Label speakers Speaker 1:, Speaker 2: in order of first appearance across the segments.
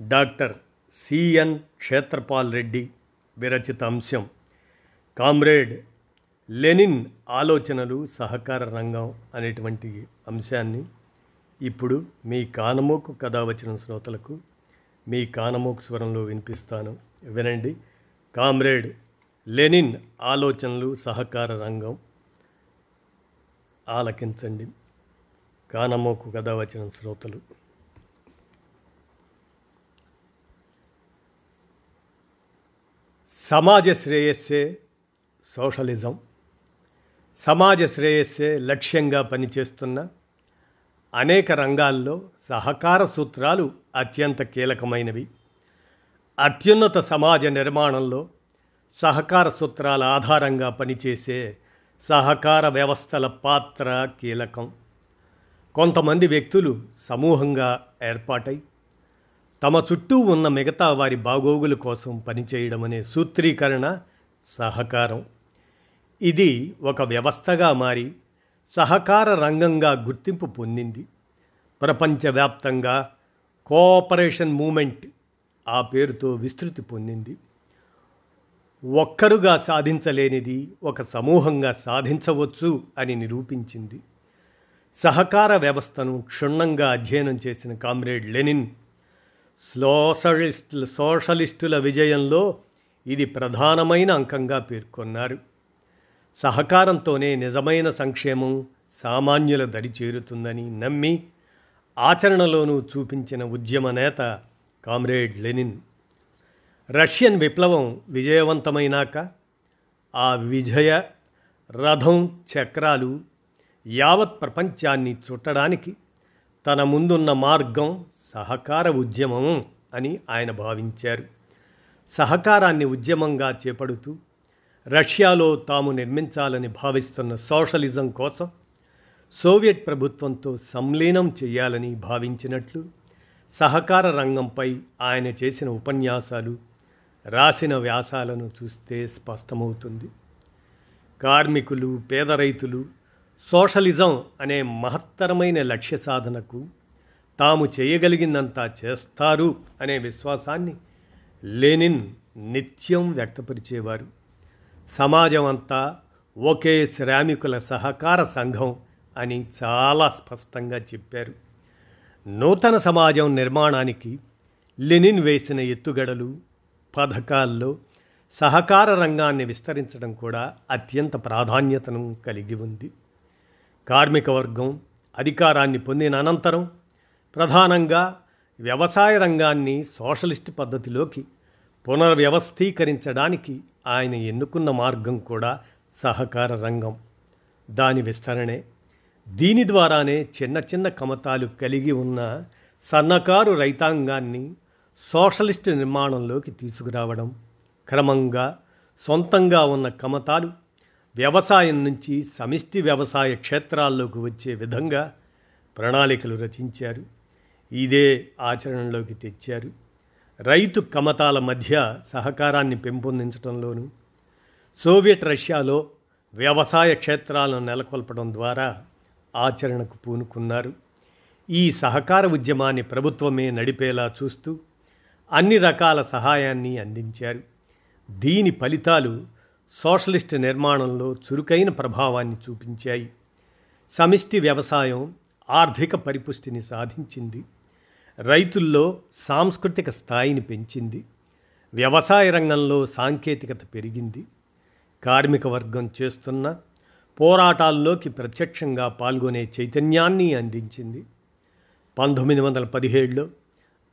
Speaker 1: Doctor CN Kshetrapal Reddy విరచిత అంశం. Comrade Lenin ఆలోచనలు సహకార రంగం అనేటువంటి అంశాన్ని ఇప్పుడు మీ కానమోకు కథ వచ్చిన శ్రోతలకు మీ కానమోకు స్వరంలో వినిపిస్తాను. వినండి. కామ్రేడ్ లెనిన్ ఆలోచనలు సహకార రంగం. ఆలకించండి. కానమోకు కథ వచ్చిన శ్రోతలు. సమాజ శ్రేయస్సే సోషలిజం సమాజ శ్రేయస్సే లక్ష్యంగా పనిచేస్తున్న అనేక రంగాల్లో సహకార సూత్రాలు అత్యంత కీలకమైనవి. అత్యున్నత సమాజ నిర్మాణంలో సహకార సూత్రాల ఆధారంగా పనిచేసే సహకార వ్యవస్థల పాత్ర కీలకం. కొంతమంది వ్యక్తులు సమూహంగా ఏర్పాటై తమ చుట్టూ ఉన్న మిగతా వారి బాగోగుల కోసం పనిచేయడం అనే సూత్రీకరణ సహకారం. ఇది ఒక వ్యవస్థగా మారి సహకార రంగంగా గుర్తింపు పొందింది. ప్రపంచవ్యాప్తంగా కోఆపరేషన్ మూమెంట్ ఆ పేరుతో విస్తృతి పొందింది. ఒక్కరుగా సాధించలేనిది ఒక సమూహంగా సాధించవచ్చు అని నిరూపించింది. సహకార వ్యవస్థను క్షుణ్ణంగా అధ్యయనం చేసిన కామ్రేడ్ లెనిన్ సోషలిస్టుల సోషలిస్టుల విజయంలో ఇది ప్రధానమైన అంకంగా పేర్కొన్నారు. సహకారంతోనే నిజమైన సంక్షేమం సామాన్యుల దరి చేరుతుందని నమ్మి ఆచరణలోనూ చూపించిన ఉద్యమ నేత కామ్రేడ్ లెనిన్. రష్యన్ విప్లవం విజయవంతమైనాక ఆ విజయ రథం చక్రాలు యావత్ ప్రపంచాన్ని చుట్టడానికి తన ముందున్న మార్గం సహకార ఉద్యమం అని ఆయన భావించారు. సహకారాన్ని ఉద్యమంగా చేపడుతూ రష్యాలో తాము నిర్మించాలని భావిస్తున్న సోషలిజం కోసం సోవియట్ ప్రభుత్వంతో సంలీనం చేయాలని భావించినట్లు సహకార రంగంపై ఆయన చేసిన ఉపన్యాసాలు రాసిన వ్యాసాలను చూస్తే స్పష్టమవుతుంది. కార్మికులు పేద రైతులు సోషలిజం అనే మహత్తరమైన లక్ష్య సాధనకు తాము చేయగలిగిందంతా చేస్తారు అనే విశ్వాసాన్ని లెనిన్ నిత్యం వ్యక్తపరిచేవారు. సమాజం అంతా ఒకే శ్రామికుల సహకార సంఘం అని చాలా స్పష్టంగా చెప్పారు. నూతన సమాజం నిర్మాణానికి లెనిన్ వేసిన ఎత్తుగడలు పథకాల్లో సహకార రంగాన్ని విస్తరించడం కూడా అత్యంత ప్రాధాన్యతను కలిగి ఉంది. కార్మిక వర్గం అధికారాన్ని పొందిన అనంతరం ప్రధానంగా వ్యవసాయ రంగాన్ని సోషలిస్ట్ పద్ధతిలోకి పునర్వ్యవస్థీకరించడానికి ఆయన ఎన్నుకున్న మార్గం కూడా సహకార రంగం. దాని విస్తరణే. దీని ద్వారానే చిన్న చిన్న కమతాలు కలిగి ఉన్న సన్నకారు రైతాంగాన్ని సోషలిస్ట్ నిర్మాణంలోకి తీసుకురావడం క్రమంగా సొంతంగా ఉన్న కమతాలు వ్యవసాయం నుంచి సమిష్టి వ్యవసాయ క్షేత్రాల్లోకి వచ్చే విధంగా ప్రణాళికలు రచించారు. ఇదే ఆచరణలోకి తెచ్చారు. రైతు కమతాల మధ్య సహకారాన్ని పెంపొందించడంలోనూ సోవియట్ రష్యాలో వ్యవసాయ క్షేత్రాలను నెలకొల్పడం ద్వారా ఆచరణకు పూనుకున్నారు. ఈ సహకార ఉద్యమాన్ని ప్రభుత్వమే నడిపేలా చూస్తూ అన్ని రకాల సహాయాన్ని అందించారు. దీని ఫలితాలు సోషలిస్ట్ నిర్మాణంలో చురుకైన ప్రభావాన్ని చూపించాయి. సమిష్టి వ్యవసాయం ఆర్థిక పరిపుష్టిని సాధించింది. రైతుల్లో సాంస్కృతిక స్థాయిని పెంచింది. వ్యవసాయ రంగంలో సాంకేతికత పెరిగింది. కార్మిక వర్గం చేస్తున్న పోరాటాల్లోకి ప్రత్యక్షంగా పాల్గొనే చైతన్యాన్ని అందించింది. పంతొమ్మిది వందల పదిహేడులో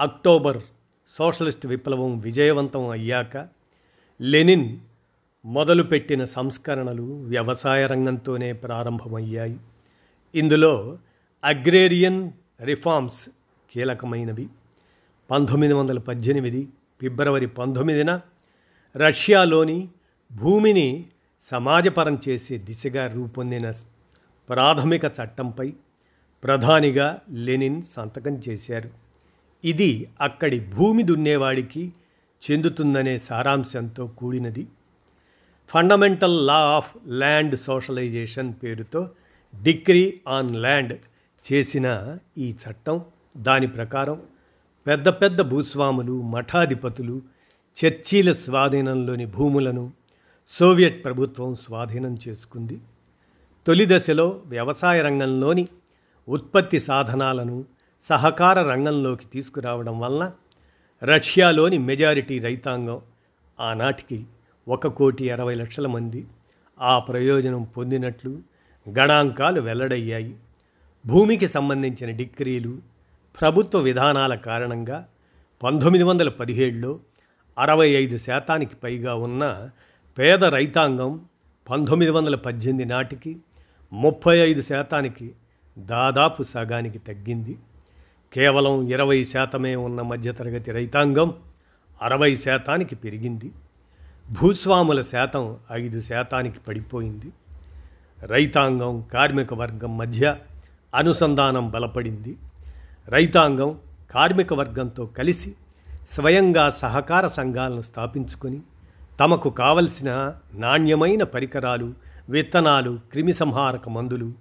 Speaker 1: అక్టోబర్ సోషలిస్ట్ విప్లవం విజయవంతం అయ్యాక లెనిన్ మొదలుపెట్టిన సంస్కరణలు వ్యవసాయ రంగంతోనే ప్రారంభమయ్యాయి. ఇందులో అగ్రేరియన్ రిఫార్మ్స్ కీలకమైనవి పంతొమ్మిది వందల పద్దెనిమిది ఫిబ్రవరి పంతొమ్మిదిన రష్యాలోని భూమిని సమాజపరం చేసే దిశగా రూపొందిన ప్రాథమిక చట్టంపై ప్రధానిగా లెనిన్ సంతకం చేశారు. ఇది అక్కడి భూమి దున్నేవాడికి చెందుతుందనే సారాంశంతో కూడినది. Fundamental law of land socialisation పేరుతో డిగ్రీ ఆన్ ల్యాండ్ చేసిన ఈ చట్టం దాని ప్రకారం పెద్ద పెద్ద భూస్వాములు మఠాధిపతులు చర్చీల స్వాధీనంలోని భూములను సోవియట్ ప్రభుత్వం స్వాధీనం చేసుకుంది. తొలి దశలో వ్యవసాయ రంగంలోని ఉత్పత్తి సాధనాలను సహకార రంగంలోకి తీసుకురావడం వలన రష్యాలోని మెజారిటీ రైతాంగం ఆనాటికి ఒక కోటి అరవై లక్షల మంది ఆ ప్రయోజనం పొందినట్లు గణాంకాలు వెల్లడయ్యాయి. భూమికి సంబంధించిన డిగ్రీలు ప్రభుత్వ విధానాల కారణంగా పంతొమ్మిది వందల పదిహేడులో అరవై ఐదు శాతానికి పైగా ఉన్న పేద రైతాంగం పంతొమ్మిది వందల పద్దెనిమిది నాటికి ముప్పై ఐదు శాతానికి దాదాపు సగానికి తగ్గింది. కేవలం ఇరవై శాతమే ఉన్న మధ్యతరగతి రైతాంగం అరవై శాతానికి పెరిగింది. భూస్వాముల శాతం ఐదు శాతానికి పడిపోయింది. రైతాంగం కార్మిక వర్గం మధ్య అనుసంధానం బలపడింది. రైతాంగం కార్మిక వర్గంతో కలిసి స్వయంగా సహకార సంఘాలను స్థాపించుకొని తమకు కావలసిన నాణ్యమైన పరికరాలు విత్తనాలు క్రిమిసంహారక మందులు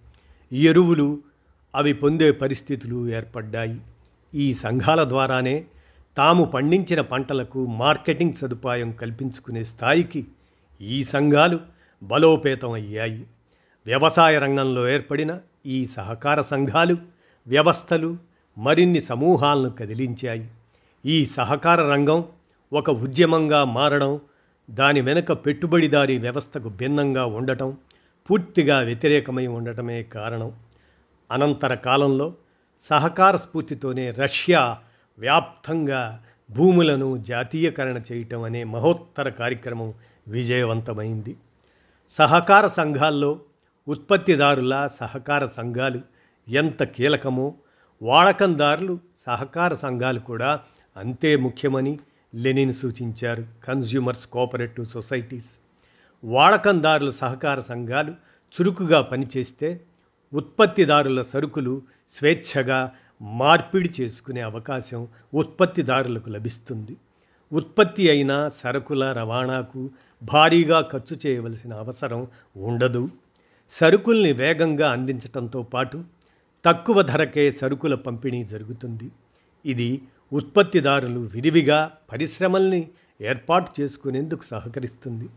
Speaker 1: ఎరువులు అవి పొందే పరిస్థితులు ఏర్పడ్డాయి. ఈ సంఘాల ద్వారానే తాము పండించిన పంటలకు మార్కెటింగ్ సదుపాయం కల్పించుకునే స్థాయికి ఈ సంఘాలు బలోపేతం అయ్యాయి. వ్యవసాయ రంగంలో ఏర్పడిన ఈ సహకార సంఘాలు వ్యవస్థలు మరిన్ని సమూహాలను కదిలించాయి. ఈ సహకార రంగం ఒక ఉద్యమంగా మారడం దాని వెనుక పెట్టుబడిదారీ వ్యవస్థకు భిన్నంగా ఉండటం పూర్తిగా వ్యతిరేకమై ఉండటమే కారణం. అనంతర కాలంలో సహకార స్ఫూర్తితోనే రష్యా వ్యాప్తంగా భూములను జాతీయకరణ చేయటం అనే మహోత్తర కార్యక్రమం విజయవంతమైంది. సహకార సంఘాల్లో ఉత్పత్తిదారుల సహకార సంఘాలు ఎంత కీలకమో వాడకందారులు సహకార సంఘాలు కూడా అంతే ముఖ్యమని లెనిన్ సూచించారు. Consumers cooperative societies. వాడకందారుల సహకార సంఘాలు చురుకుగా పనిచేస్తే ఉత్పత్తిదారుల సరుకులు స్వేచ్ఛగా మార్పిడి చేసుకునే అవకాశం ఉత్పత్తిదారులకు లభిస్తుంది. ఉత్పత్తి అయిన సరుకుల రవాణాకు భారీగా ఖర్చు చేయవలసిన అవసరం ఉండదు. సరుకుల్ని వేగంగా అందించటంతో పాటు తక్కువ ధరకే సరుకుల పంపిణీ జరుగుతుంది. ఇది ఉత్పత్తిదారులు విరివిగా పరిశ్రమల్ని ఏర్పాటు చేసుకునేందుకు సహకరిస్తుంది.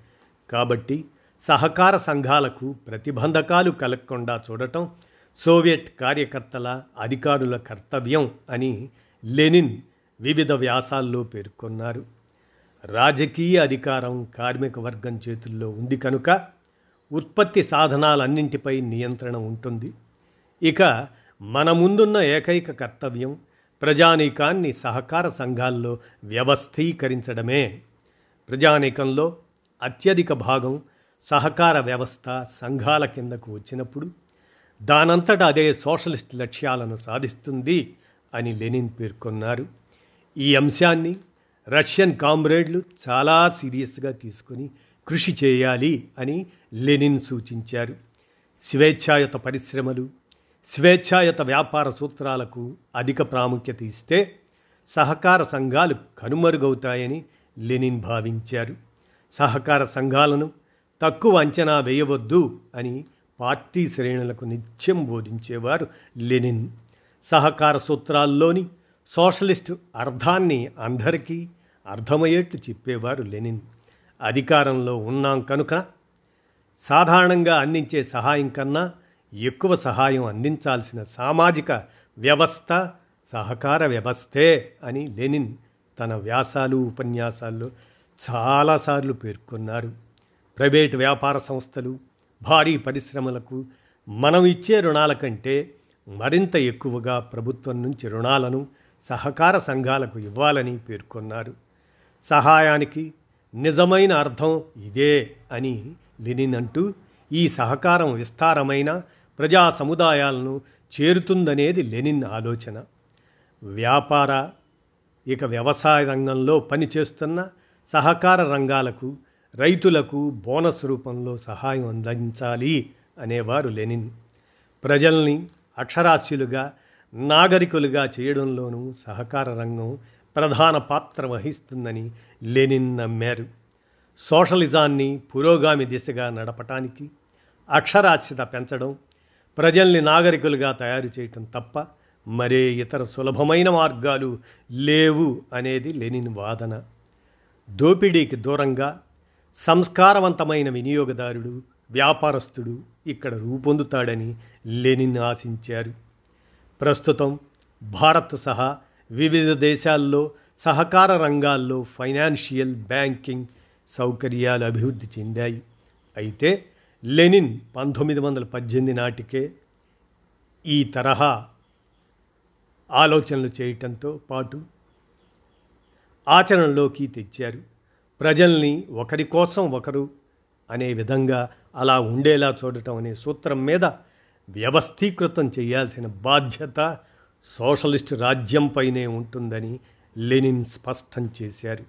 Speaker 1: కాబట్టి సహకార సంఘాలకు ప్రతిబంధకాలు కలగకుండా చూడటం సోవియట్ కార్యకర్తల అధికారుల కర్తవ్యం అని లెనిన్ వివిధ వ్యాసాల్లో పేర్కొన్నారు. రాజకీయ అధికారం కార్మిక వర్గం చేతుల్లో ఉంది కనుక ఉత్పత్తి సాధనాలన్నింటిపై నియంత్రణ ఉంటుంది. ఇక మన ముందున్న ఏకైక కర్తవ్యం ప్రజానీకాన్ని సహకార సంఘాల్లో వ్యవస్థీకరించడమే. ప్రజానీకంలో అత్యధిక భాగం సహకార వ్యవస్థ సంఘాల కిందకు వచ్చినప్పుడు దానంతట అదే సోషలిస్ట్ లక్ష్యాలను సాధిస్తుంది అని లెనిన్ పేర్కొన్నారు. ఈ అంశాన్ని రష్యన్ కామ్రేడ్లు చాలా సీరియస్గా తీసుకొని కృషి చేయాలి అని లెనిన్ సూచించారు. స్వేచ్ఛాయుత పరిశ్రమలు స్వేచ్ఛాయుత వ్యాపార సూత్రాలకు అధిక ప్రాముఖ్యత ఇస్తే సహకార సంఘాలు కనుమరుగవుతాయని లెనిన్ భావించారు. సహకార సంఘాలను తక్కువ అంచనా వేయవద్దు అని పార్టీ శ్రేణులకు నిత్యం బోధించేవారు లెనిన్. సహకార సూత్రాల్లోని సోషలిస్టు అర్థాన్ని అందరికీ అర్థమయ్యేట్టు చెప్పేవారు లెనిన్. అధికారంలో ఉన్నాం కనుక సాధారణంగా అందించే సహాయం కన్నా ఎక్కువ సహాయం అందించాల్సిన సామాజిక వ్యవస్థ సహకార వ్యవస్థే అని లెనిన్ తన వ్యాసాలు ఉపన్యాసాల్లో చాలాసార్లు పేర్కొన్నారు. ప్రైవేటు వ్యాపార సంస్థలు భారీ పరిశ్రమలకు మనం ఇచ్చే రుణాల కంటే మరింత ఎక్కువగా ప్రభుత్వం నుంచి రుణాలను సహకార సంఘాలకు ఇవ్వాలని పేర్కొన్నారు. సహాయానికి నిజమైన అర్థం ఇదే అని లెనిన్ అంటూ ఈ సహకారం విస్తారమైన ప్రజా సముదాయాలను చేరుతుందనేది లెనిన్ ఆలోచన. వ్యాపార ఇక వ్యవసాయ రంగంలో పనిచేస్తున్న సహకార రంగాలకు రైతులకు బోనస్ రూపంలో సహాయం అందించాలి అనేవారు లెనిన్. ప్రజల్ని అక్షరాస్యులుగా నాగరికులుగా చేయడంలోనూ సహకార రంగం ప్రధాన పాత్ర వహిస్తుందని లెనిన్ నమ్మారు. సోషలిజాన్ని పురోగామి దిశగా నడపటానికి అక్షరాస్యత పెంచడం ప్రజల్ని నాగరికులుగా తయారు చేయటం తప్ప మరే ఇతర సులభమైన మార్గాలు లేవు అనేది లెనిన్ వాదన. దోపిడీకి దూరంగా సంస్కారవంతమైన వినియోగదారుడు వ్యాపారస్తుడు ఇక్కడ రూపొందుతాడని లెనిన్ ఆశించారు. ప్రస్తుతం భారత్ సహా వివిధ దేశాల్లో సహకార రంగాల్లో ఫైనాన్షియల్ బ్యాంకింగ్ సౌకర్యాలు అభివృద్ధి చెందాయి. అయితే లెనిన్ పంతొమ్మిది వందల పద్దెనిమిది నాటికే ఈ తరహా ఆలోచనలు చేయటంతో పాటు ఆచరణలోకి తెచ్చారు. ప్రజల్ని ఒకరి కోసం ఒకరు అనే విధంగా అలా ఉండేలా చూడటం అనే సూత్రం మీద వ్యవస్థీకృతం చేయాల్సిన బాధ్యత సోషలిస్టు రాజ్యంపైనే ఉంటుందని లెనిన్ స్పష్టం చేశారు.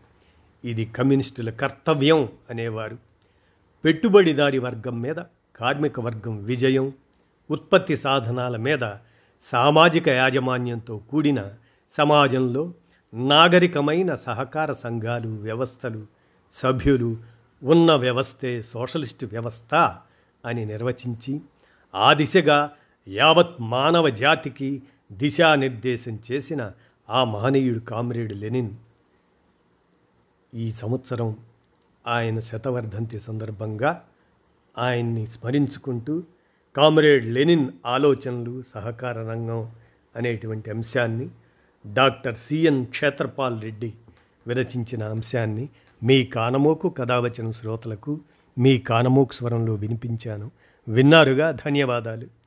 Speaker 1: ఇది కమ్యూనిస్టుల కర్తవ్యం అనేవారు. పెట్టుబడిదారి వర్గం మీద కార్మిక వర్గం విజయం ఉత్పత్తి సాధనాల మీద సామాజిక యాజమాన్యంతో కూడిన సమాజంలో నాగరికమైన సహకార సంఘాలు వ్యవస్థలు సభ్యులు ఉన్న వ్యవస్థే సోషలిస్టు వ్యవస్థ అని నిర్వచించి ఆ దిశగా యావత్ మానవ జాతికి దిశానిర్దేశం చేసిన ఆ మహనీయుడు కామ్రేడ్ లెనిన్. ఈ సంవత్సరం ఆయన శతవర్ధంతి సందర్భంగా ఆయన్ని స్మరించుకుంటూ కామ్రేడ్ లెనిన్ ఆలోచనలు సహకార రంగం అనేటువంటి అంశాన్ని doctor C N Kshetrapal Reddy విరచించిన అంశాన్ని మీ కానమోకు కథావచన శ్రోతలకు మీ కానమోకు స్వరంలో వినిపించాను. విన్నారుగా? ధన్యవాదాలు.